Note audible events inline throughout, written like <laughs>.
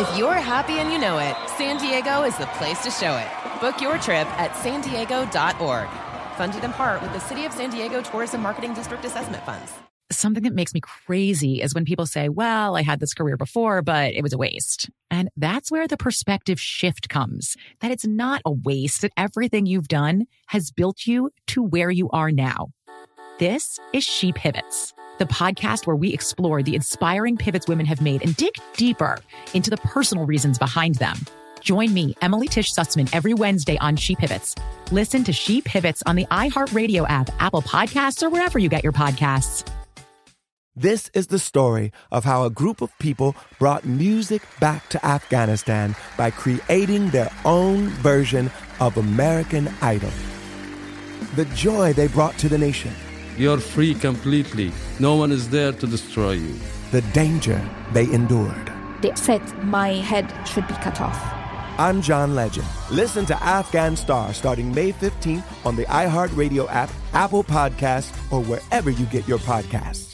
If you're happy and you know it, San Diego is the place to show it. Book your trip at san diego.org. Funded in part with the City of San Diego Tourism Marketing District Assessment Funds. Something that makes me crazy is when people say, well, I had this career before, but it was a waste. And that's where the perspective shift comes that it's not a waste, that everything you've done has built you to where you are now. This is She Pivots, the podcast where we explore the inspiring pivots women have made and dig deeper into the personal reasons behind them. Join me, Emily Tish Sussman, every Wednesday on She Pivots. Listen to She Pivots on the iHeartRadio app, Apple Podcasts, or wherever you get your podcasts. This is the story of how a group of people brought music back to Afghanistan by creating their own version of American Idol. The joy they brought to the nation, You're free completely. No one is there to destroy you. the danger they endured. They said my head should be cut off. I'm John Legend. Listen to Afghan Star starting May 15th on the iHeartRadio app, Apple Podcasts, or wherever you get your podcasts.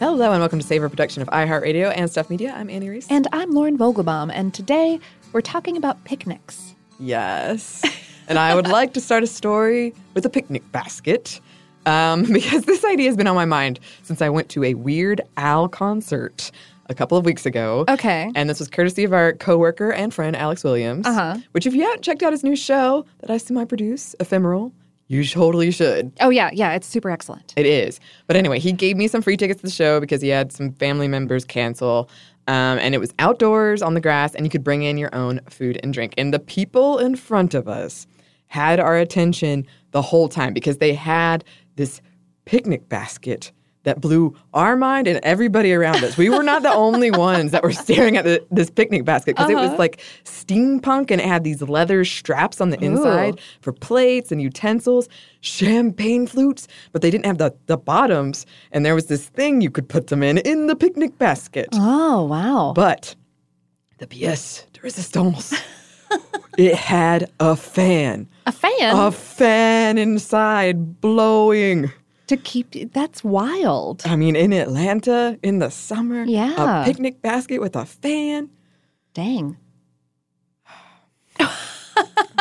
Hello, and welcome to Savor production of iHeartRadio and Stuff Media. I'm Annie Reese. And I'm Lauren Vogelbaum, and today we're talking about picnics. Yes. <laughs> and I would like to start a story with a picnic basket um, <laughs> because this idea has been on my mind since I went to a Weird Al concert a couple of weeks ago. Okay. And this was courtesy of our coworker and friend Alex Williams. Uh-huh. Which, if you haven't checked out his new show that I semi-produce, Ephemeral, you totally should. Oh, yeah, yeah, it's super excellent. It is. But anyway, he gave me some free tickets to the show because he had some family members cancel. Um, and it was outdoors on the grass, and you could bring in your own food and drink. And the people in front of us had our attention the whole time because they had this picnic basket that blew our mind and everybody around us. We were not the only <laughs> ones that were staring at the, this picnic basket because it was uh-huh. like steampunk and it had these leather straps on the inside for plates and utensils, champagne flutes, but they didn't have the, the bottoms. And there was this thing you could put them in in the picnic basket. Oh, wow. But the pièce de résistance, it had a fan. a fan A fan inside blowing. To keep that's wild. I mean, in Atlanta in the summer, Yeah. a picnic basket with a fan. Dang. <sighs>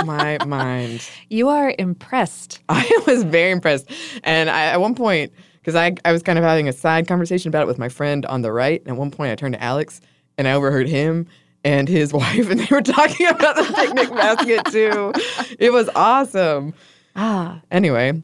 My mind. You are impressed. <laughs> I was very impressed. And I, at one point, because I, I was kind of having a side conversation about it with my friend on the right. And at one point, I turned to Alex and I overheard him and his <laughs> wife, and they were talking about the picnic basket too. <laughs> It was awesome. Ah, Anyway,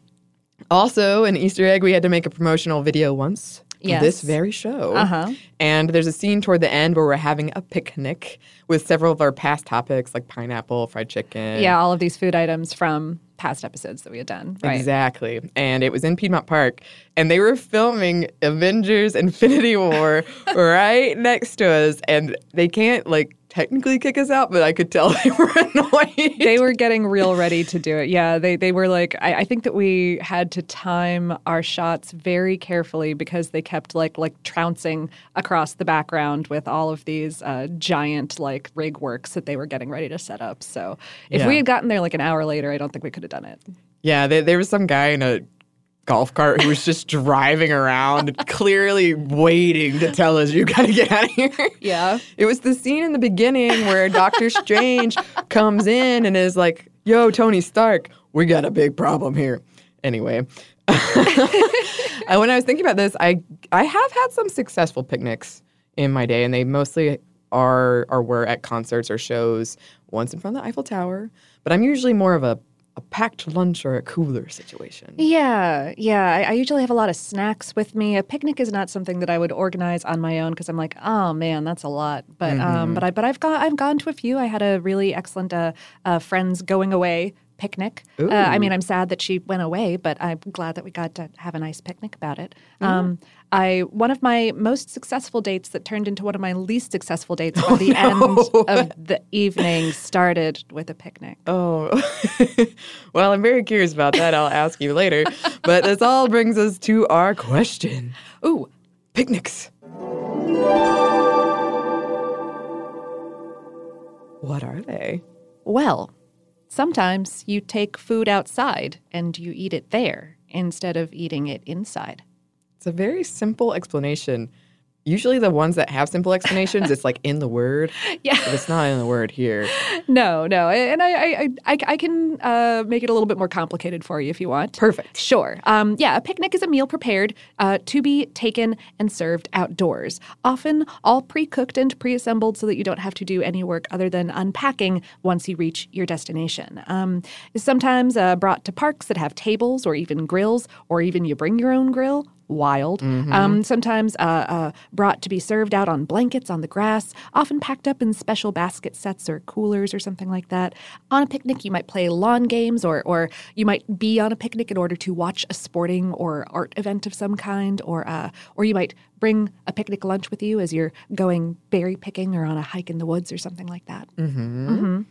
also an Easter egg, we had to make a promotional video once. for Yes. This very show. Uh-huh. And there's a scene toward the end where we're having a picnic with several of our past topics like pineapple, fried chicken. yeah, all of these food items from past episodes that we had done. Right. Exactly. And it was in Piedmont Park. And they were filming Avengers Infinity War <laughs> right next to us. And they can't, like, technically kick us out, but I could tell <laughs> they were annoyed. They were getting real ready to do it. Yeah, they they were like I, I think that we had to time our shots very carefully because they kept like like trouncing across the background with all of these uh, giant like rig works that they were getting ready to set up. So if Yeah. we had gotten there like an hour later, I don't think we could have done it. Yeah, there, there was some guy in a golf cart who was just driving around, clearly waiting to tell us, you gotta get out of here. Yeah. It was the scene in the beginning where Doctor Strange comes in and is like, yo, Tony Stark, we got a big problem here. Anyway, <laughs> when I was thinking about this, I I have had some successful picnics in my day, and they mostly are or were at concerts or shows. Once in front of the Eiffel Tower, but I'm usually more of a a packed lunch or a cooler situation. Yeah, yeah. I, I usually have a lot of snacks with me. A picnic is not something that I would organize on my own because I'm like, oh man, that's a lot. But um, Mm-hmm. but I but I've got I've gone to a few. I had a really excellent uh, uh, friends going away picnic. Uh, I mean, I'm sad that she went away, but I'm glad that we got to have a nice picnic about it. Mm-hmm. Um, I one of my most successful dates that turned into one of my least successful dates Oh, <laughs> by the end of the evening started with a picnic. Oh, <laughs> well, I'm very curious about that. I'll ask you later. But this all brings us to our question. Ooh, Picnics. What are they? Well, sometimes you take food outside and you eat it there instead of eating it inside. It's a very simple explanation. Usually, the ones that have simple explanations, it's like in the word. <laughs> Yeah. But it's not in the word here. No, no, and I, I, I, I can uh, make it a little bit more complicated for you if you want. Perfect. Sure. Um, yeah, a picnic is a meal prepared uh, to be taken and served outdoors, often all pre-cooked and pre-assembled, so that you don't have to do any work other than unpacking once you reach your destination. Um, is sometimes uh, brought to parks that have tables or even grills, or even you bring your own grill. Wild. Um, sometimes uh, uh, brought to be served out on blankets on the grass, often packed up in special basket sets or coolers or something like that. On a picnic, you might play lawn games, or or you might be on a picnic in order to watch a sporting or art event of some kind, or uh, or you might bring a picnic lunch with you as you're going berry picking or on a hike in the woods or something like that. Mm-hmm. Mm-hmm.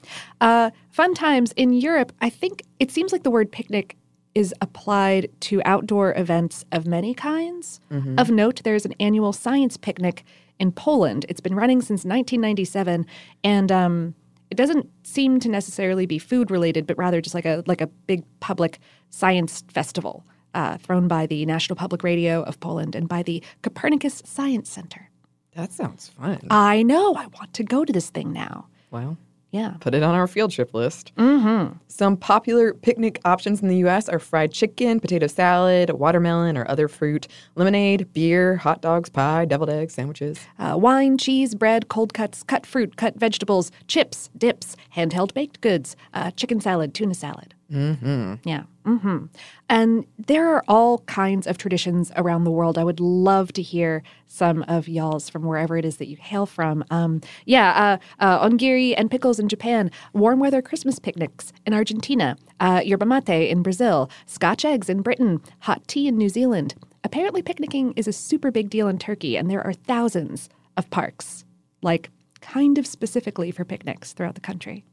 Uh, fun times in Europe. I think it seems like the word picnic is applied to outdoor events of many kinds. Of note, there's an annual science picnic in Poland. It's been running since 1997, and um, it doesn't seem to necessarily be food related, but rather just like a like a big public science festival uh, thrown by the National Public Radio of Poland and by the Copernicus Science Center. That sounds fun. I know. I want to go to this thing now. well, Yeah. put it on our field trip list. Mm-hmm. Some popular picnic options in the U.S. are fried chicken, potato salad, watermelon or other fruit, lemonade, beer, hot dogs, pie, deviled eggs, sandwiches. Uh, wine, cheese, bread, cold cuts, cut fruit, cut vegetables, chips, dips, handheld baked goods, uh, chicken salad, tuna salad. Mm-hmm. Yeah. Mm-hmm. And there are all kinds of traditions around the world. I would love to hear some of y'all's from wherever it is that you hail from. Um, yeah, uh, uh, onigiri and pickles in Japan, warm weather Christmas picnics in Argentina, uh, yerba mate in Brazil, Scotch eggs in Britain, hot tea in New Zealand. Apparently, picnicking is a super big deal in Turkey, and there are thousands of parks, like kind of specifically for picnics throughout the country.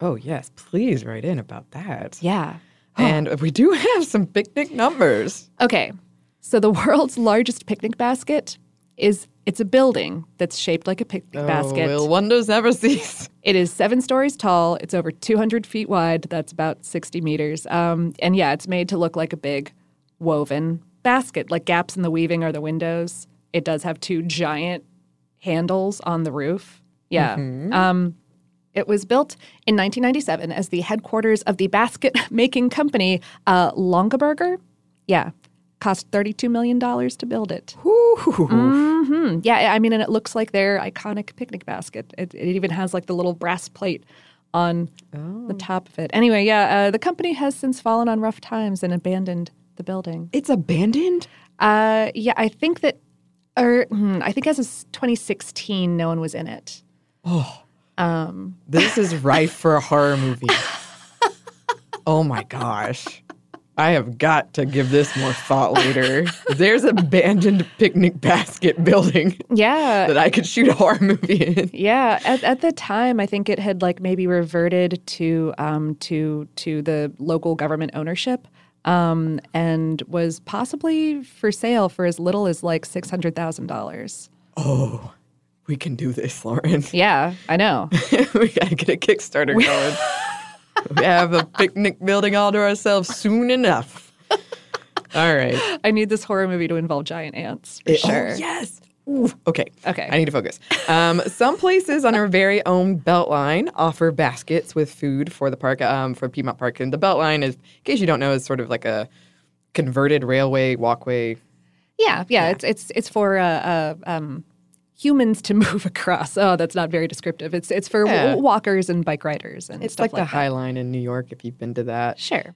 Oh, yes. Please write in about that. Yeah. And we do <laughs> have some picnic numbers. Okay. So the <laughs> world's largest picnic basket is it's a building that's shaped like a picnic basket. Oh, will wonders never <laughs> cease? It is seven stories tall. It's over 200 feet wide. That's about 60 meters. Um, and yeah, it's made to look like a big woven basket. Like gaps in the weaving are the windows. It does have two giant handles on the roof. Yeah. Um, it was built in 1997 as the headquarters of the basket <laughs> making company uh, Longaberger. Yeah. Cost $32 million to build it. hmm Yeah, I mean, and it looks like their iconic picnic basket. It, it even has like the little brass plate on the top of it. Anyway, yeah, uh, the company has since fallen on rough times and abandoned the building. It's abandoned? Uh, yeah, I think that, or hmm, I think as of 2016, no one was in it. This is rife for a horror movie. <laughs> oh my gosh. I have got to give this more thought later. There's an abandoned picnic basket building Yeah, that I could shoot a horror movie in. Yeah, at, at the time, I think it had like maybe reverted to um, to to the local government ownership, um, and was possibly for sale for as little as like six hundred thousand dollars. Oh, we can do this, Lauren. <laughs> Yeah, I know. we gotta get a Kickstarter going. <laughs> we have a picnic building all to ourselves soon enough. All right. <laughs> I need this horror movie to involve giant ants for It- oh, sure. yes. Ooh, Okay. Okay. I need to focus. Um, some places on our very own Beltline offer baskets with food for the park, um, for Piedmont Park. And the Beltline is, in case you don't know, is sort of like a converted railway walkway. Yeah, yeah, it's it's it's for uh, uh, um, humans to <laughs> move across. Oh, that's not very descriptive. It's it's for Yeah. walkers and bike riders and It's stuff like, the that. High Line in New York. If you've been to that, Sure.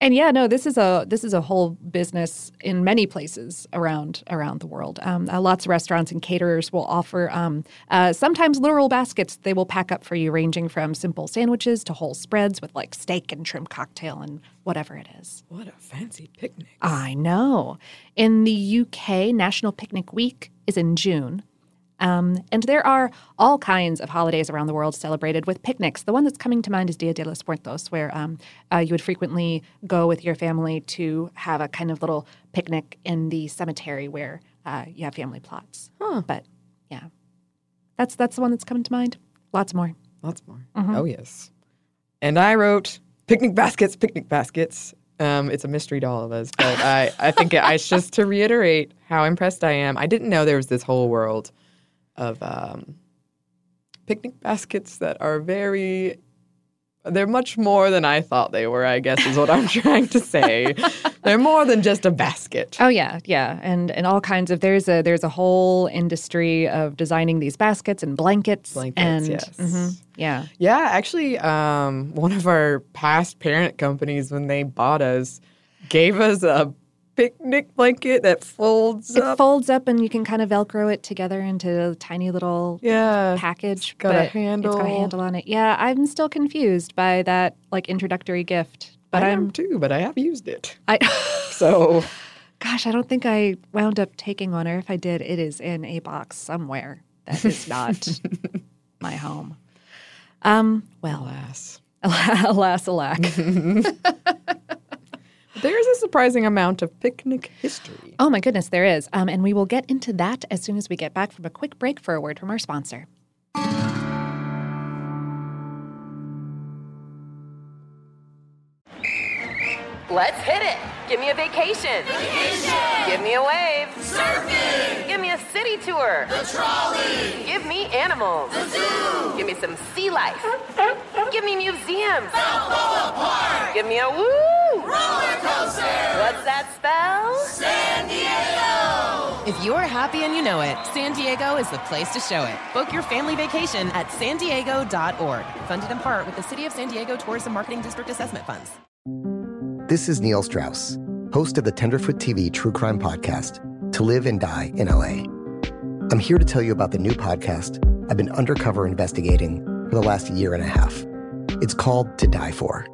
And yeah, no, this is a this is a whole business in many places around around the world. Um, uh, lots of restaurants and caterers will offer um, uh, sometimes literal baskets. They will pack up for you, ranging from simple sandwiches to whole spreads with like steak and shrimp cocktail and whatever it is. what a fancy picnic! I know. In the UK, National Picnic Week is in June. Um, and there are all kinds of holidays around the world celebrated with picnics. The one that's coming to mind is Dia de los Muertos, where um, uh, you would frequently go with your family to have a kind of little picnic in the cemetery where uh, you have family plots. But yeah, that's that's the one that's coming to mind. Lots more. Lots more. Oh yes. And I wrote picnic baskets, picnic baskets. Um, it's a mystery to all of us, but I, I think it, it's just to reiterate how impressed I am. I didn't know there was this whole world of um, picnic baskets that are very. They're much more than I thought they were. I guess is what I'm <laughs> trying to say. they're more than just a basket. Oh yeah, yeah, and and all kinds of there's a there's a whole industry of designing these baskets and blankets. Blankets, and, yes. mhm, yeah. Yeah, actually, um, one of our past parent companies, when they bought us, gave us a picnic blanket that folds It up. folds up and you can kind of velcro it together into a tiny little yeah, package. got a but It's got a handle. handle on it. Yeah, I'm still confused by that like introductory gift. But I I'm am too, but I have used it. I <laughs> So gosh, I don't think I wound up taking one, or if I did, it is in a box somewhere that is not <laughs> my home. Um, well, alas, <laughs> alas, alack. There's a surprising amount of picnic history. Oh my goodness, there is. Um, and we will get into that as soon as we get back from a quick break for a word from our sponsor. Let's hit it. Give me a vacation. Vacation. Give me a wave. Surfing. Give me a city tour. The trolley. Give me animals. The zoo. Give me some sea life. <laughs> Give me museums. Balboa Park. Give me a woo. Roller coaster. What's that spell? San Diego. If you're happy and you know it, San Diego is the place to show it. Book your family vacation at san diego.org. Funded in part with the City of San Diego Tourism Marketing District Assessment Funds. This is Neil Strauss, host of the Tenderfoot TV True Crime Podcast, To Live and Die in LA. I'm here to tell you about the new podcast I've been undercover investigating for the last year and a half. It's called To Die For.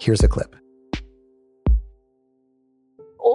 Here's a clip.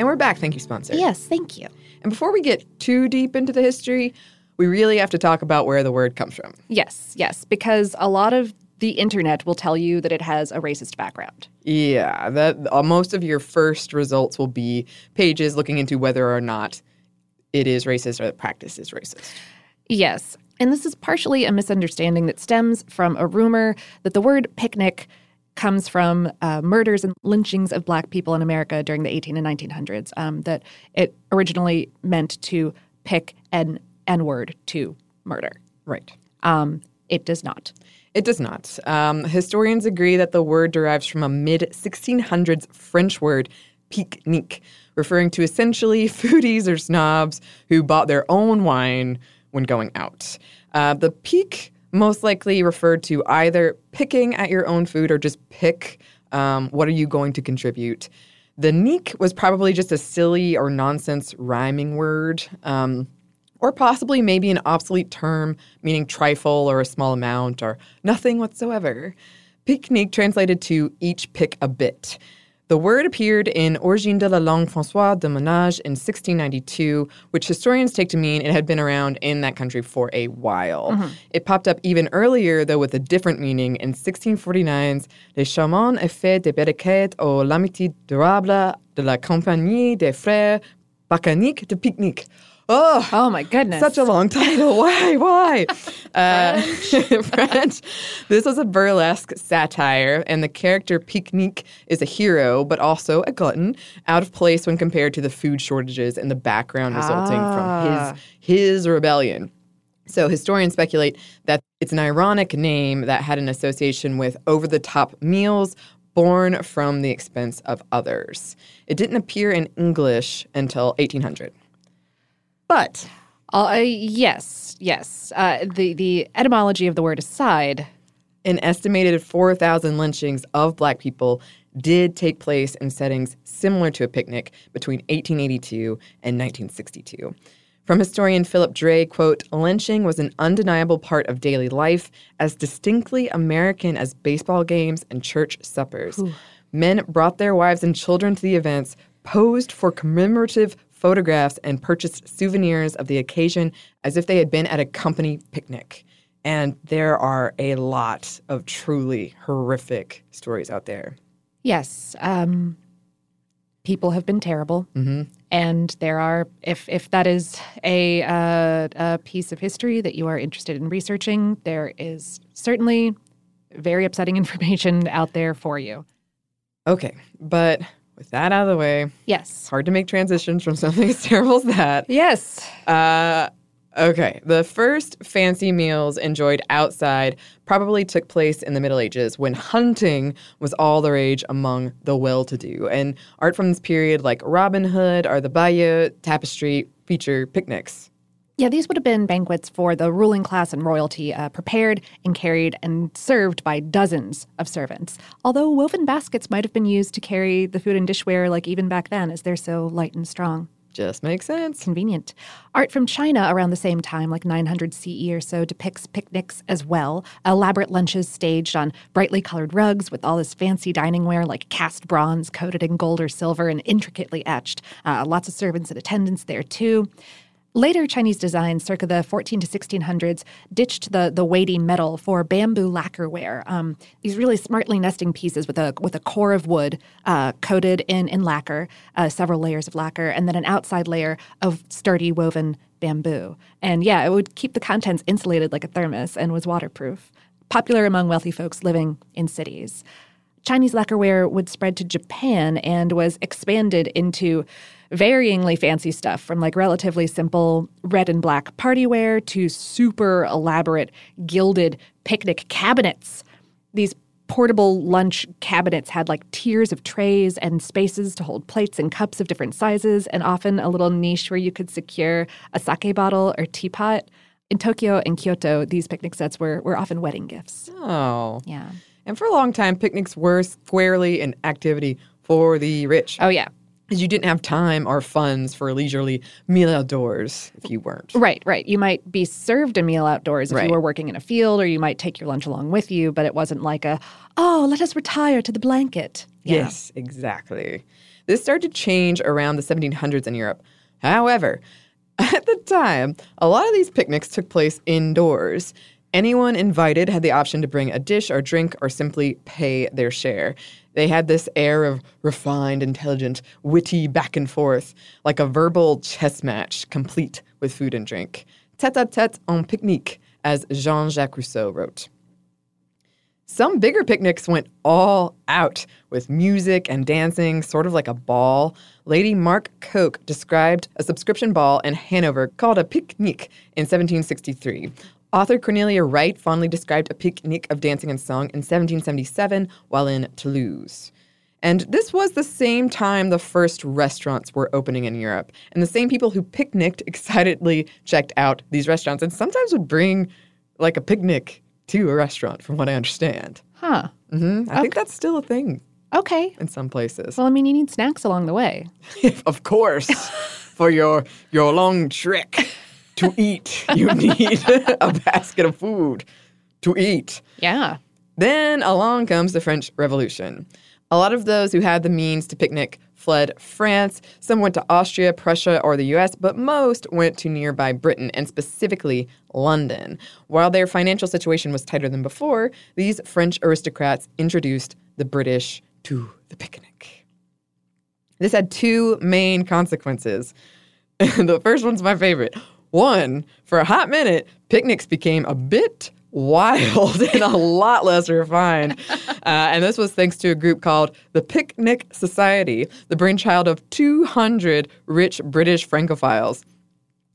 And we're back. Thank you, sponsor. Yes, thank you. And before we get too deep into the history, we really have to talk about where the word comes from. Yes, yes, because a lot of the internet will tell you that it has a racist background. Yeah, that uh, most of your first results will be pages looking into whether or not it is racist or the practice is racist. Yes, and this is partially a misunderstanding that stems from a rumor that the word picnic comes from uh, murders and lynchings of black people in America during the 18 and 1900s. Um, that it originally meant to pick an N word to murder. Right. Um, it does not. It does not. Um, historians agree that the word derives from a mid 1600s French word, pique-nique, referring to essentially foodies or snobs who bought their own wine when going out. Uh, the pique most likely referred to either picking at your own food or just pick um, what are you going to contribute. The nique was probably just a silly or nonsense rhyming word. Um, or possibly maybe an obsolete term meaning trifle or a small amount or nothing whatsoever. Pique-nique translated to each pick a bit. The word appeared in Origine de la langue Françoise de Ménage in 1692, which historians take to mean it had been around in that country for a while. Mm-hmm. It popped up even earlier, though, with a different meaning in 1649's Les charmants effets des barriquettes aux l'amitié durable de la Compagnie des Frères Bacaniques de Pique-nique. Oh, oh my goodness. Such a long title. <laughs> Why? Why? Uh, <laughs> French. This was a burlesque satire, and the character Pique-nique is a hero, but also a glutton, out of place when compared to the food shortages in the background resulting Ah. from his, his rebellion. So historians speculate that it's an ironic name that had an association with over the top meals born from the expense of others. It didn't appear in English until 1800. But Uh, yes, yes. Uh, the the etymology of the word aside, an estimated 4,000 lynchings of black people did take place in settings similar to a picnic between 1882 and 1962. From historian Philip Dray, quote, lynching was an undeniable part of daily life, as distinctly American as baseball games and church suppers. Men brought their wives and children to the events, posed for commemorative photographs, and purchased souvenirs of the occasion as if they had been at a company picnic. And there are a lot of truly horrific stories out there. yes, um, people have been terrible, Mm-hmm. and there are if if that is a uh, a piece of history that you are interested in researching, there is certainly very upsetting <laughs> information out there for you. Okay, but with that out of the way, Yes. hard to make transitions from something <laughs> as terrible as that. Yes. Uh, okay, the first fancy meals enjoyed outside probably took place in the Middle Ages when hunting was all the rage among the well to do. And art from this period, like Robin Hood or the Bayeux Tapestry, feature picnics. Yeah, these would have been banquets for the ruling class and royalty, uh, prepared and carried and served by dozens of servants. Although woven baskets might have been used to carry the food and dishware, like even back then, as they're so light and strong. Just makes sense. Convenient. Art from China around the same time, like 900 CE or so, depicts picnics as well. Elaborate lunches staged on brightly colored rugs with all this fancy dining ware like cast bronze coated in gold or silver and intricately etched. Uh, lots of servants and attendance there too. Later Chinese designs, circa the 14 to 1600s, ditched the, the weighty metal for bamboo lacquerware. Um, these really smartly nesting pieces with a with a core of wood uh, coated in in lacquer, uh, several layers of lacquer, and then an outside layer of sturdy woven bamboo. And yeah, it would keep the contents insulated like a thermos and was waterproof. Popular among wealthy folks living in cities. Chinese lacquerware would spread to Japan and was expanded into varyingly fancy stuff from like relatively simple red and black party wear to super elaborate gilded picnic cabinets. These portable lunch cabinets had like tiers of trays and spaces to hold plates and cups of different sizes, and often a little niche where you could secure a sake bottle or teapot. In Tokyo and Kyoto, these picnic sets were, were often wedding gifts. Oh. Yeah. And for a long time, picnics were squarely an activity for the rich. Oh, yeah. Because you didn't have time or funds for a leisurely meal outdoors if you weren't. Right, right. You might be served a meal outdoors if Right. you were working in a field, or you might take your lunch along with you, but it wasn't like a, oh, let us retire to the blanket. Yeah. Yes, exactly. This started to change around the 1700s in Europe. However, <laughs> at the time, a lot of these picnics took place indoors. Anyone invited had the option to bring a dish or drink or simply pay their share. They had this air of refined, intelligent, witty back and forth, like a verbal chess match complete with food and drink. Tete a tete en pique-nique, as Jean Jacques Rousseau wrote. Some bigger picnics went all out with music and dancing, sort of like a ball. Lady Mary Coke described a subscription ball in Hanover called a picnic in 1763. Author Cornelia Wright fondly described a picnic of dancing and song in 1777 while in Toulouse. And this was the same time the first restaurants were opening in Europe. And the same people who picnicked excitedly checked out these restaurants and sometimes would bring like a picnic to a restaurant, from what I understand. Huh. hmm I think that's still a thing Okay. in some places. Well, I mean, you need snacks along the way. <laughs> of course, <laughs> for your your long trek to eat, you <laughs> need a basket of food to eat. Yeah. Then along comes the French Revolution. A lot of those who had the means to picnic fled France. Some went to Austria, Prussia, or the US, but most went to nearby Britain and specifically London. While their financial situation was tighter than before, these French aristocrats introduced the British to the picnic. This had two main consequences. <laughs> the first one's my favorite. One, for a hot minute, picnics became a bit wild <laughs> and a lot less refined. <laughs> Uh, and this was thanks to a group called the Picnic Society, the brainchild of 200 rich British Francophiles.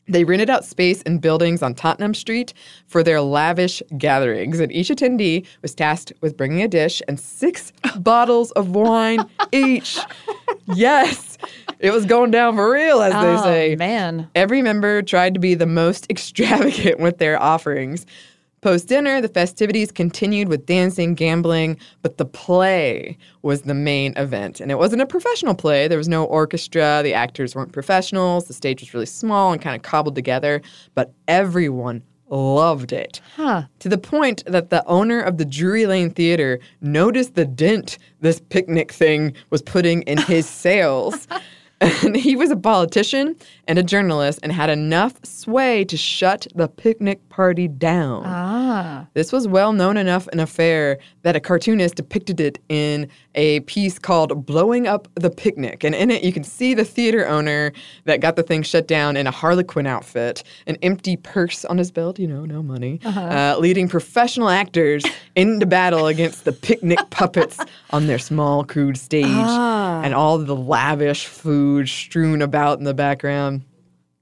They rented out space in buildings on Tottenham Street for their lavish gatherings, and each attendee was tasked with bringing a dish and six <laughs> bottles of wine each. Yes, it was going down for real, as Oh, they say. man. Every member tried to be the most <laughs> extravagant with their offerings. Post dinner, the festivities continued with dancing, gambling, but the play was the main event. And it wasn't a professional play. There was no orchestra. The actors weren't professionals. The stage was really small and kind of cobbled together, but everyone loved it. Huh. To the point that the owner of the Drury Lane Theater noticed the dent this picnic thing was putting in his <laughs> sales. And <laughs> he was a politician and a journalist and had enough sway to shut the picnic party down. Ah. This was well known enough an affair that a cartoonist depicted it in a piece called Blowing Up the Picnic. And in it, you can see the theater owner that got the thing shut down in a Harlequin outfit, an empty purse on his belt, you know, no money, uh leading professional actors <laughs> into battle against the picnic puppets on their small, crude stage Ah. and all the lavish food strewn about in the background.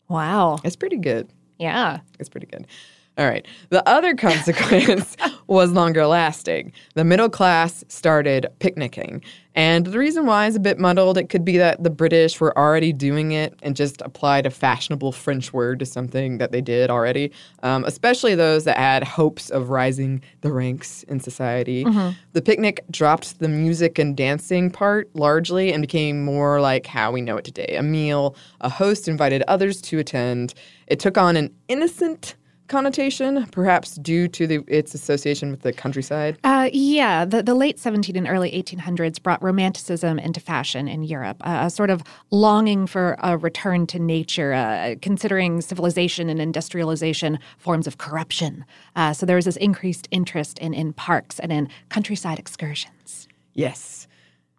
Wow. It's pretty good. Yeah. It's pretty good. All right. The other <laughs> consequence was longer lasting. The middle class started picnicking. And the reason why is a bit muddled. It could be that the British were already doing it and just applied a fashionable French word to something that they did already, um, especially those that had hopes of rising the ranks in society. Mhm. The picnic dropped the music and dancing part largely and became more like how we know it today a meal. A host invited others to attend. It took on an innocent connotation, perhaps due to the, its association with the countryside? Uh, yeah, the, the late 17 and early 1800s brought romanticism into fashion in Europe, uh, a sort of longing for a return to nature, uh, considering civilization and industrialization forms of corruption. Uh, so there was this increased interest in, in parks and in countryside excursions. Yes.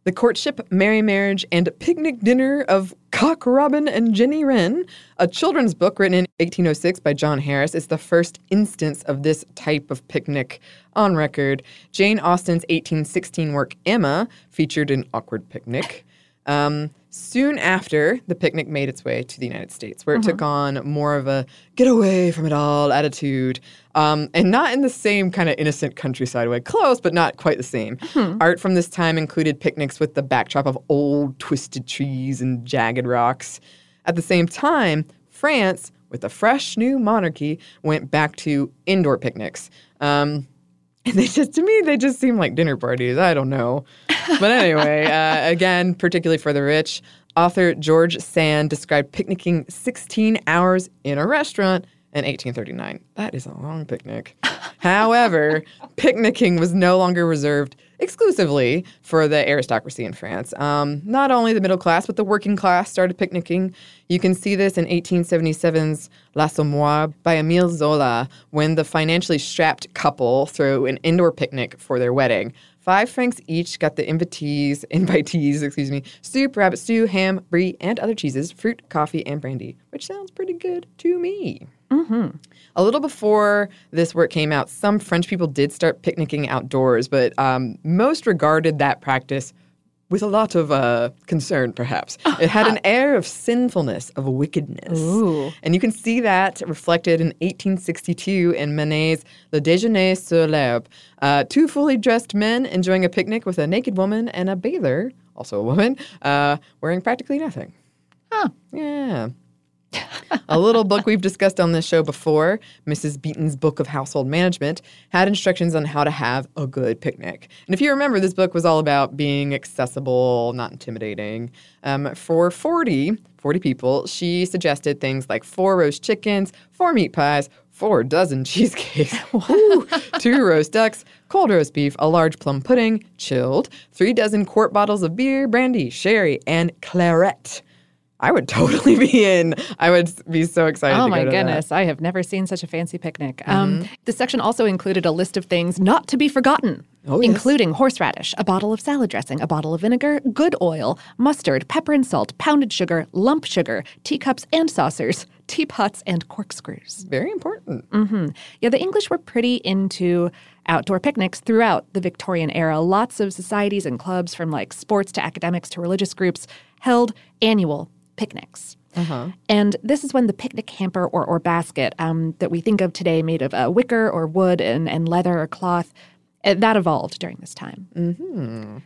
The Courtship, Merry Marriage, and Picnic Dinner of Cock Robin and Jenny Wren, a children's book written in 1806 by John Harris, is the first instance of this type of picnic on record. Jane Austen's 1816 work, Emma, featured an awkward picnic. Um, soon after, the picnic made its way to the United States, where it took on more of a get away from it all attitude. Um, and not in the same kind of innocent countryside way. Close, but not quite the same. Art from this time included picnics with the backdrop of old twisted trees and jagged rocks. At the same time, France, with a fresh new monarchy, went back to indoor picnics. Um, <laughs> and they just, to me, they just seem like dinner parties. I don't know. But anyway, <laughs> uh, again, particularly for the rich, author George Sand described picnicking 16 hours in a restaurant in 1839. That is a long picnic. However, <laughs> picnicking was no longer reserved exclusively for the aristocracy in France. Um, not only the middle class, but the working class started picnicking. You can see this in 1877's L'Assommoir by Emile Zola when the financially strapped couple threw an indoor picnic for their wedding. Five francs each got the invitees, <laughs> invitees, excuse me, soup, rabbit stew, ham, brie, and other cheeses, fruit, coffee, and brandy, which sounds pretty good to me. Mm-hmm. A little before this work came out, some French people did start picnicking outdoors, but um, most regarded that practice with a lot of uh, concern, perhaps. It had an <laughs> air of sinfulness, of wickedness. Ooh. And you can see that reflected in 1862 in Manet's Le Déjeuner sur l'herbe. Uh, two fully dressed men enjoying a picnic with a naked woman and a bather, also a woman, uh, wearing practically nothing. Huh. Yeah. A little book we've discussed on this show before, Mrs. Beeton's Book of Household Management, had instructions on how to have a good picnic. And if you remember, this book was all about being accessible, not intimidating. Um, for 40, 40 people, she suggested things like four roast chickens, four meat pies, four dozen <laughs> cheesecakes, two roast ducks, cold roast beef, a large plum pudding, chilled, three dozen quart bottles of beer, brandy, sherry, and claret. I would <laughs> totally be in. I would be so excited. Oh to my go to that. goodness, I have never seen such a fancy picnic. Um, this section also included a list of things not to be forgotten, Oh, yes. including horseradish, a bottle of salad dressing, a bottle of vinegar, good oil, mustard, pepper and salt, pounded sugar, lump sugar, teacups and saucers, <laughs> teapots and corkscrews. Very important. hmm Yeah, the English were pretty into outdoor picnics throughout the Victorian era. Lots of societies and clubs, from like sports to academics to religious groups, held annual picnics. Uh-huh. And this is when the picnic hamper or, or basket um, that we think of today, made of uh, wicker or wood and, and leather or cloth, uh, that evolved during this time. hmm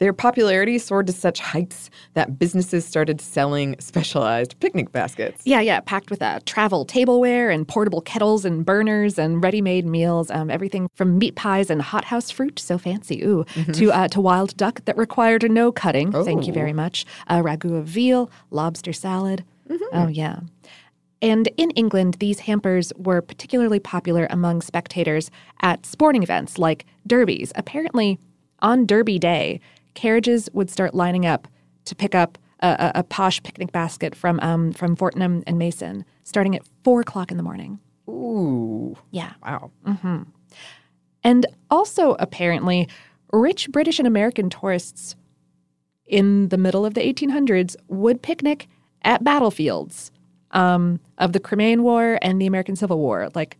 Their popularity soared to such heights that businesses started selling specialized picnic baskets. Yeah, yeah, packed with uh, travel tableware and portable kettles and burners and ready-made meals. Um, everything from meat pies and hothouse fruit, so fancy, ooh, to uh, to wild duck that required no cutting. Thank you Oh. very much. A ragu of veal, lobster salad. Oh yeah. And in England, these hampers were particularly popular among spectators at sporting events like derbies. Apparently, on Derby Day, carriages would start lining up to pick up a, a, a posh picnic basket from um, from Fortnum and Mason, starting at four o'clock in the morning. Ooh. Yeah. Wow. hmm And also, apparently, rich British and American tourists in the middle of the 1800s would picnic at battlefields um, of the Crimean War and the American Civil War, like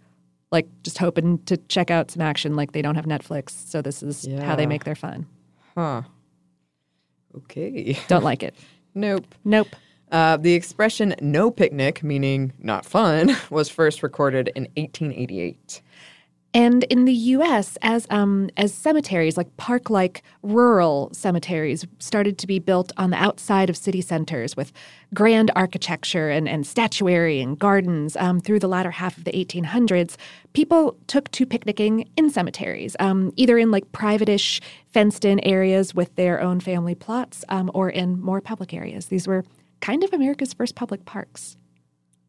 like just hoping to check out some action. Like they don't have Netflix, so this is how they make their fun. Huh. Okay. Don't like it. Nope. Nope. Uh, the expression no picnic, meaning not fun, <laughs> was first recorded in 1888. And in the U.S., as um, as cemeteries like park-like rural cemeteries started to be built on the outside of city centers with grand architecture and, and statuary and gardens um, through the latter half of the 1800s, people took to picnicking in cemeteries, um, either in like private-ish, fenced-in areas with their own family plots, um, or in more public areas. These were kind of America's first public parks.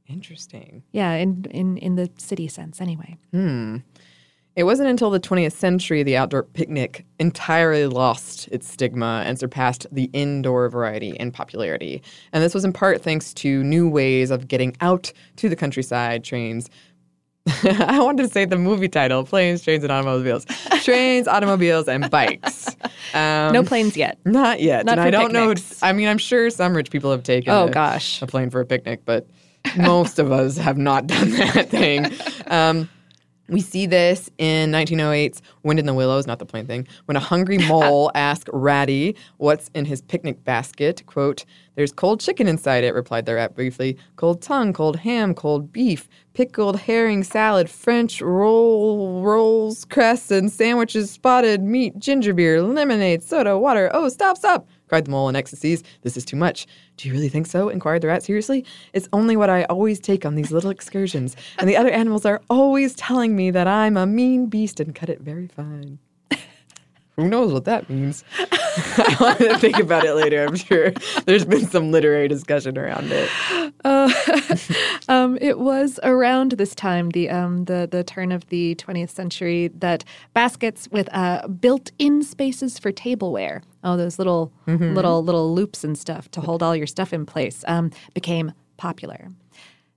Interesting. Yeah, in in in the city sense, anyway. Hmm. It wasn't until the 20th century the outdoor picnic entirely lost its stigma and surpassed the indoor variety in popularity. And this was in part thanks to new ways of getting out to the countryside, trains. <laughs> I wanted to say the movie title Planes, Trains, and Automobiles. <laughs> Trains, automobiles, and bikes. Um, no planes yet. Not yet. Not and I don't picnics. know. I mean, I'm sure some rich people have taken Oh, a, gosh. a plane for a picnic, but most of us have not done that thing. <laughs> Um, we see this in 1908's Wind in the Willows, not the plane thing, when a hungry <laughs> mole asked Ratty what's in his picnic basket. Quote, There's cold chicken inside it, replied the rat briefly. Cold tongue, cold ham, cold beef, pickled herring salad, French roll, rolls, cress, and sandwiches, spotted meat, ginger beer, lemonade, soda, water. Oh, stop, stop, cried the mole in ecstasies. This is too much. Do you really think so? inquired the rat seriously. It's only what I always take on these little excursions, and the other animals are always telling me that I'm a mean beast and cut it very fine. Who knows what that means? <laughs> I want to think about it later. I'm sure there's been some literary discussion around it. Uh, <laughs> um, it was around this time, the um, the the turn of the 20th century, that baskets with uh, built-in spaces for tableware, oh, those little Mhm. little little loops and stuff to hold all your stuff in place, um, became popular.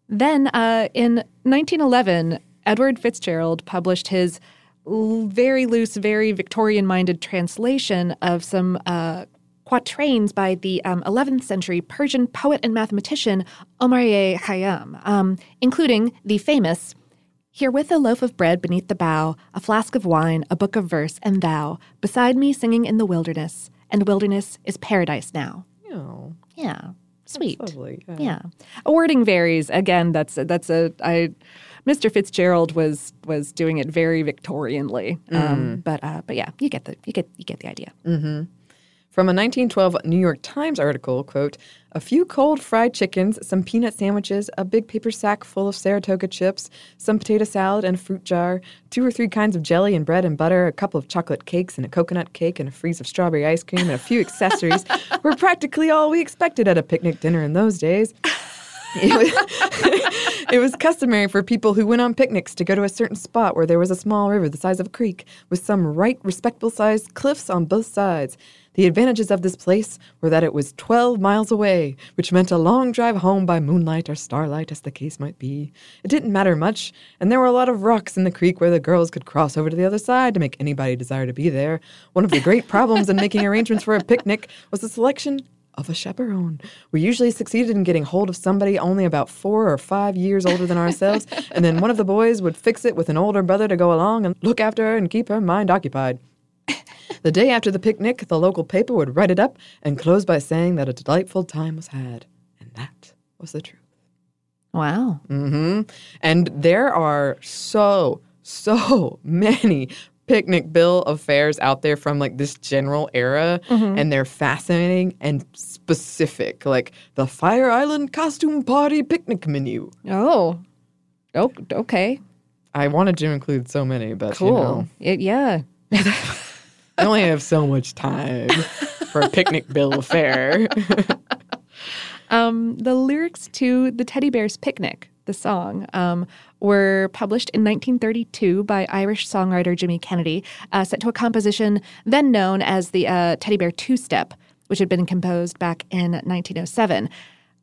Then, uh, in 1911, Edward Fitzgerald published his very loose, very Victorian-minded translation of some uh, quatrains by the um, 11th century Persian poet and mathematician Omar Khayyam, um, including the famous Herewith a loaf of bread beneath the bough, a flask of wine, a book of verse, and thou, beside me singing in the wilderness, and wilderness is paradise now. Oh, Yeah, sweet. lovely. Yeah. Yeah, a wording varies. Again, that's that's a I. Mr. Fitzgerald was was doing it very Victorianly, um, but uh, but yeah, you get the you get you get the idea. Mm-hmm. From a 1912 New York Times article, quote, a few cold fried chickens, some peanut sandwiches, a big paper sack full of Saratoga chips, some potato salad and a fruit jar, two or three kinds of jelly and bread and butter, a couple of chocolate cakes and a coconut cake and a freeze of strawberry ice cream and a few accessories <laughs> were practically all we expected at a picnic dinner in those days. It was, <laughs> it was customary for people who went on picnics to go to a certain spot where there was a small river the size of a creek with some right respectable sized cliffs on both sides. The advantages of this place were that it was 12 miles away, which meant a long drive home by moonlight or starlight, as the case might be. It didn't matter much, and there were a lot of rocks in the creek where the girls could cross over to the other side to make anybody desire to be there. One of the great problems in making arrangements for a picnic was the selection of a chaperone. We usually succeeded in getting hold of somebody only about four or five years older than ourselves, and then one of the boys would fix it with an older brother to go along and look after her and keep her mind occupied. The day after the picnic, the local paper would write it up and close by saying that a delightful time was had. And that was the truth. Wow. hmm And there are so, so <laughs> many picnic bill of fares out there from like this general era, Mhm. and they're fascinating and specific, like the Fire Island costume party picnic menu. Oh, oh, okay, I wanted to include so many, but cool. you know, It- yeah. <laughs> I only have so much time for a picnic bill of fare. <laughs> Um, the lyrics to the Teddy Bears Picnic, the song, um, were published in 1932 by Irish songwriter Jimmy Kennedy, uh, set to a composition then known as the uh, Teddy Bear Two Step, which had been composed back in 1907.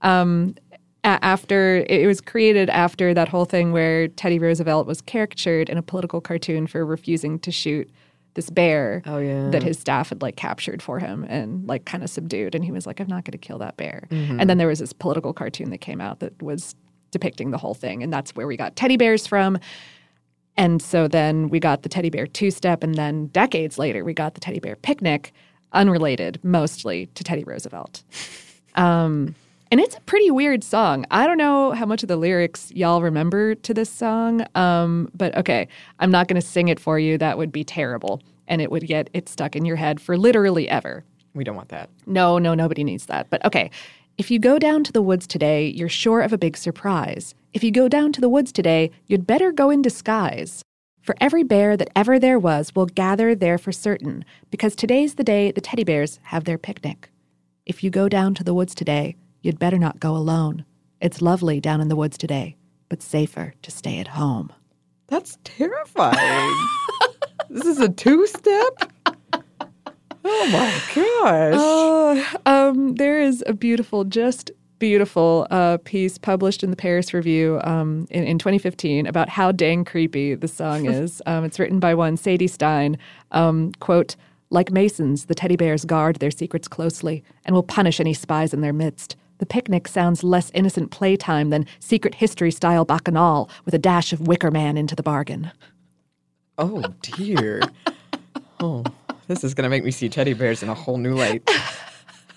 Um, after it was created after that whole thing where Teddy Roosevelt was caricatured in a political cartoon for refusing to shoot this bear Oh, yeah. that his staff had like captured for him and like kind of subdued and he was like i'm not going to kill that bear Mhm. and then there was this political cartoon that came out that was depicting the whole thing and that's where we got teddy bears from and so then we got the teddy bear two step and then decades later we got the teddy bear picnic unrelated mostly to teddy roosevelt <laughs> um, and it's a pretty weird song. I don't know how much of the lyrics y'all remember to this song, um, but okay, I'm not going to sing it for you. That would be terrible. And it would get it stuck in your head for literally ever. we don't want that. No, no, nobody needs that. But okay, if you go down to the woods today, you're sure of a big surprise. If you go down to the woods today, you'd better go in disguise. For every bear that ever there was will gather there for certain, because today's the day the teddy bears have their picnic. If you go down to the woods today, you'd better not go alone. It's lovely down in the woods today, but safer to stay at home. That's terrifying. <laughs> this is a two step? Oh my gosh. Uh, um, there is a beautiful, just beautiful uh, piece published in the Paris Review um, in, in 2015 about how dang creepy the song <laughs> is. um, it's written by one Sadie Stein. Um, quote, like masons, the teddy bears guard their secrets closely and will punish any spies in their midst. The picnic sounds less innocent playtime than secret history style bacchanal with a dash of Wicker Man into the bargain. Oh dear. <laughs> oh, this is gonna make me see teddy bears in a whole new light.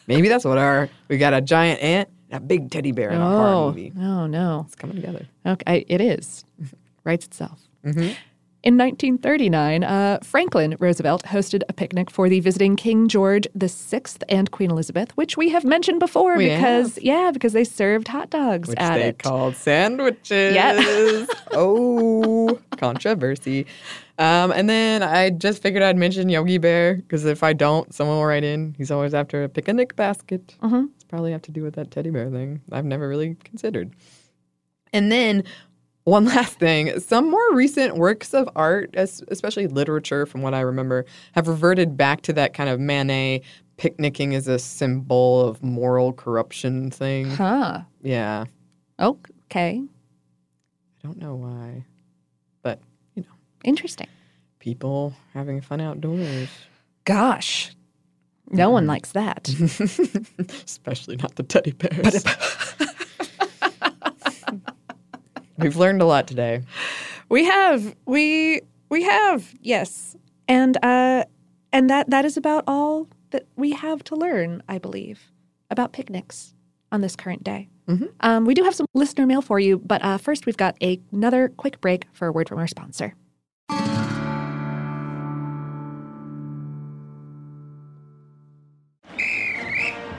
Maybe that's what our we got a giant ant, and a big teddy bear in a horror Oh, movie. no, no. It's coming together. Okay, it is. <laughs> Writes itself. Mm-hmm. In 1939, uh, Franklin Roosevelt hosted a picnic for the visiting King George VI and Queen Elizabeth, which we have mentioned before We because, have. yeah, because they served hot dogs Which at they it. called sandwiches. Yeah. <laughs> oh, controversy. Um, and then I just figured I'd mention Yogi Bear because if I don't, someone will write in. He's always after a picnic basket. Mhm. It's probably have to do with that teddy bear thing. I've never really considered. And then one <laughs> last thing some more recent works of art, especially literature, from what I remember, have reverted back to that kind of Manet picnicking as a symbol of moral corruption thing. Huh. Yeah. Okay. I don't know why, but you know, Interesting. people having fun outdoors. Gosh. No one likes that. <laughs> Especially not the teddy bears. <laughs> We've learned a lot today. We have we we have yes, and uh, and that that is about all that we have to learn, I believe, about picnics on this current day. Mhm. Um, we do have some listener mail for you, but uh, first we've got a, another quick break for a word from our sponsor.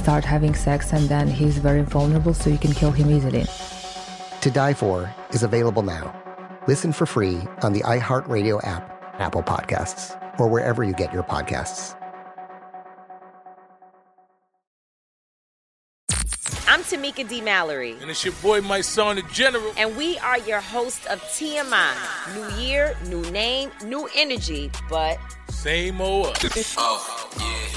start having sex, and then he's very vulnerable, so you can kill him easily. To Die For is available now. Listen for free on the iHeartRadio app, Apple Podcasts, or wherever you get your podcasts. I'm Tamika D. Mallory. And it's your boy, Mysonne, the General. And we are your hosts of TMI. New year, new name, new energy, but Same old us. Oh,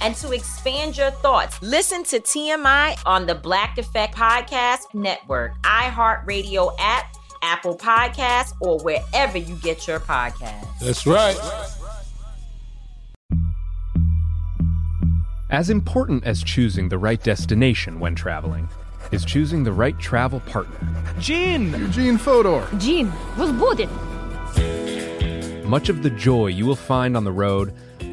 and to expand your thoughts, listen to TMI on the Black Effect Podcast Network, iHeartRadio app, Apple Podcasts, or wherever you get your podcasts. That's right. As important as choosing the right destination when traveling is choosing the right travel partner. Gene! Eugene Fodor. Gene was booted. Much of the joy you will find on the road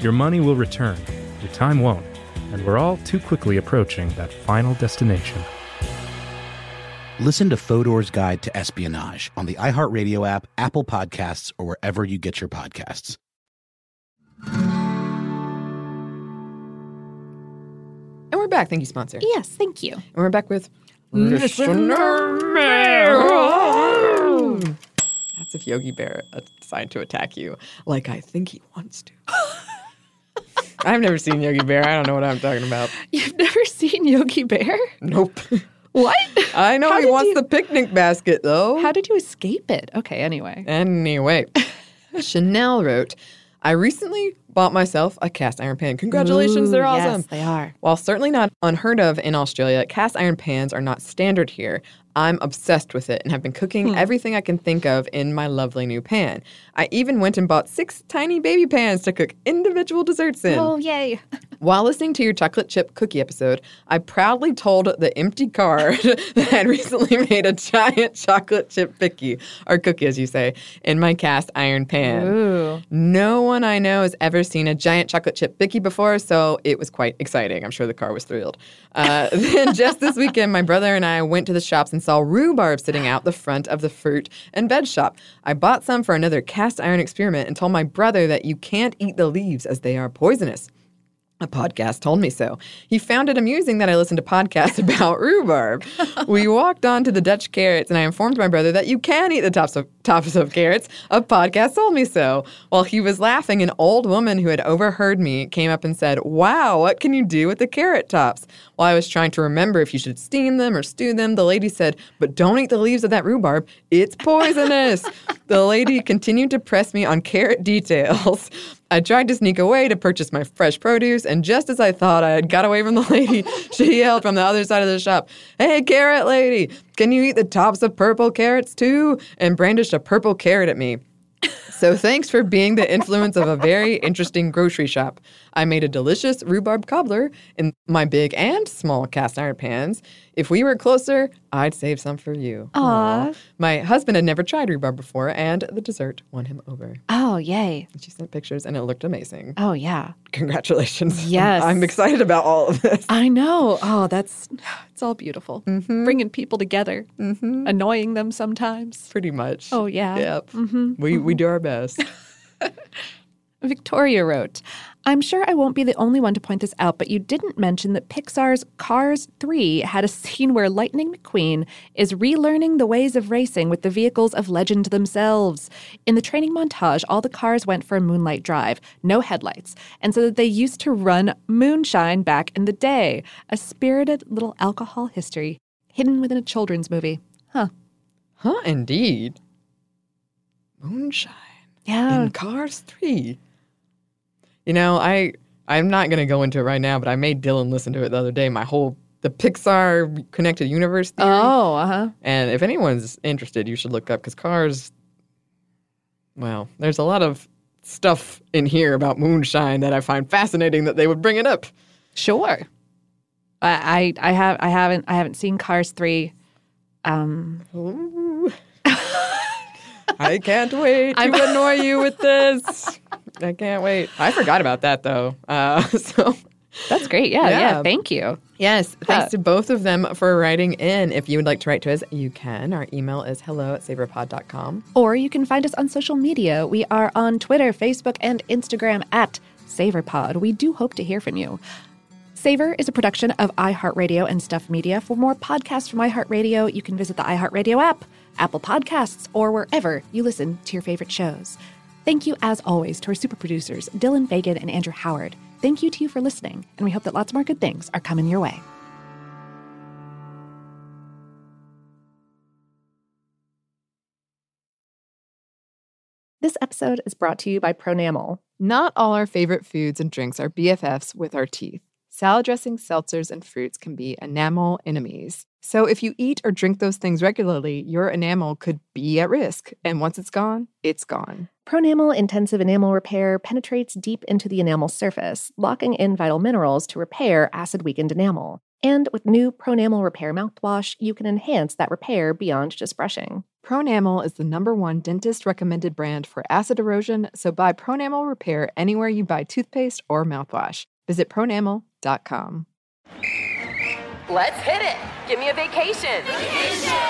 Your money will return, your time won't, and we're all too quickly approaching that final destination. Listen to Fodor's Guide to Espionage on the iHeartRadio app, Apple Podcasts, or wherever you get your podcasts. And we're back. Thank you, sponsor. Yes, thank you. And we're back with Listener Mail. That's if Yogi Bear uh, decided to attack you, like I think he wants to. <laughs> I've never seen Yogi Bear. I don't know what I'm talking about. You've never seen Yogi Bear? Nope. What? I know How he wants you- the picnic basket, though. How did you escape it? Okay, anyway. Anyway, <laughs> Chanel wrote, I recently bought myself a cast iron pan. Congratulations, Ooh, they're yes, awesome. they are. While certainly not unheard of in Australia, cast iron pans are not standard here. I'm obsessed with it and have been cooking Hmm. everything I can think of in my lovely new pan. I even went and bought six tiny baby pans to cook individual desserts in. Oh, yay. <laughs> While listening to your chocolate chip cookie episode, I proudly told the empty car <laughs> that I had recently made a giant chocolate chip cookie, or cookie as you say, in my cast iron pan. Ooh. No one I know has ever seen a giant chocolate chip cookie before, so it was quite exciting. I'm sure the car was thrilled. Uh, <laughs> then just this weekend, my brother and I went to the shops and saw rhubarb sitting out the front of the fruit and veg shop. I bought some for another cast iron experiment and told my brother that you can't eat the leaves as they are poisonous. A podcast told me so. He found it amusing that I listened to podcasts <laughs> about rhubarb. we walked on to the Dutch carrots, and I informed my brother that you can eat the tops of tops of carrots. A podcast told me so. While he was laughing, an old woman who had overheard me came up and said, "Wow, what can you do with the carrot tops?" While I was trying to remember if you should steam them or stew them, the lady said, "But don't eat the leaves of that rhubarb; it's poisonous." <laughs> the lady continued to press me on carrot details. I tried to sneak away to purchase my fresh produce, and just as I thought I had got away from the lady, <laughs> she yelled from the other side of the shop, Hey, carrot lady, can you eat the tops of purple carrots too? and brandished a purple carrot at me. So thanks for being the influence of a very interesting grocery shop. I made a delicious rhubarb cobbler in my big and small cast iron pans. If we were closer, I'd save some for you. Aw. My husband had never tried rhubarb before, and the dessert won him over. Oh, yay. She sent pictures, and it looked amazing. Oh, yeah. Congratulations. <laughs> Yes. I'm excited about all of this. I know. Oh, that's it's all beautiful. Mm-hmm. Bringing people together, mm-hmm. annoying them sometimes. Pretty much. Oh, yeah. Yep. Mhm. We, we mm-hmm. do our best. <laughs> Victoria wrote, I'm sure I won't be the only one to point this out, but you didn't mention that Pixar's Cars 3 had a <laughs> scene where Lightning McQueen is relearning the ways of racing with the vehicles of legend themselves. In the training montage, all the cars went for a moonlight drive, no headlights, and so that they used to run moonshine back in the day. A spirited little alcohol history hidden within a children's movie. Huh. Huh, indeed. Moonshine. Yeah. In Cars 3. You know, I I'm not gonna go into it right now, but I made Dylan listen to it the other day. My whole the Pixar connected universe theory. Oh, uh huh. And if anyone's interested, you should look up because Cars. Well, there's a lot of stuff in here about moonshine that I find fascinating that they would bring it up. Sure. I, I I have I haven't I haven't seen Cars three. Um. <laughs> I can't wait to annoy you with this. <laughs> I can't wait. I forgot about that though. Uh, <laughs> so that's great. Yeah, yeah. Thank you. Yes, thanks Uh, to both of them for writing in. If you would like to write to us, you can. Our email is hello at savorpod.com. Or you can find us on social media. We are on Twitter, Facebook, and Instagram at SavorPod. We do hope to hear from you. Savor is a production of iHeartRadio and Stuff Media. For more podcasts from iHeartRadio, you can visit the iHeartRadio app, Apple Podcasts, or wherever you listen to your favorite shows. Thank you, as always, to our super producers, Dylan Fagan and Andrew Howard. Thank you to you for listening, and we hope that lots more good things are coming your way. This episode is brought to you by Pronamel. Not all our favorite foods and drinks are BFFs with our teeth. Salad dressings, seltzers, and fruits can be enamel enemies. So if you eat or drink those things regularly, your enamel could be at risk. And once it's gone, it's gone. Pronamel Intensive Enamel Repair penetrates deep into the enamel surface, locking in vital minerals to repair acid weakened enamel. And with new Pronamel Repair mouthwash, you can enhance that repair beyond just brushing. Pronamel is the number one dentist recommended brand for acid erosion, so buy Pronamel Repair anywhere you buy toothpaste or mouthwash. Visit pronamel.com. Let's hit it. Give me a vacation. Vacation.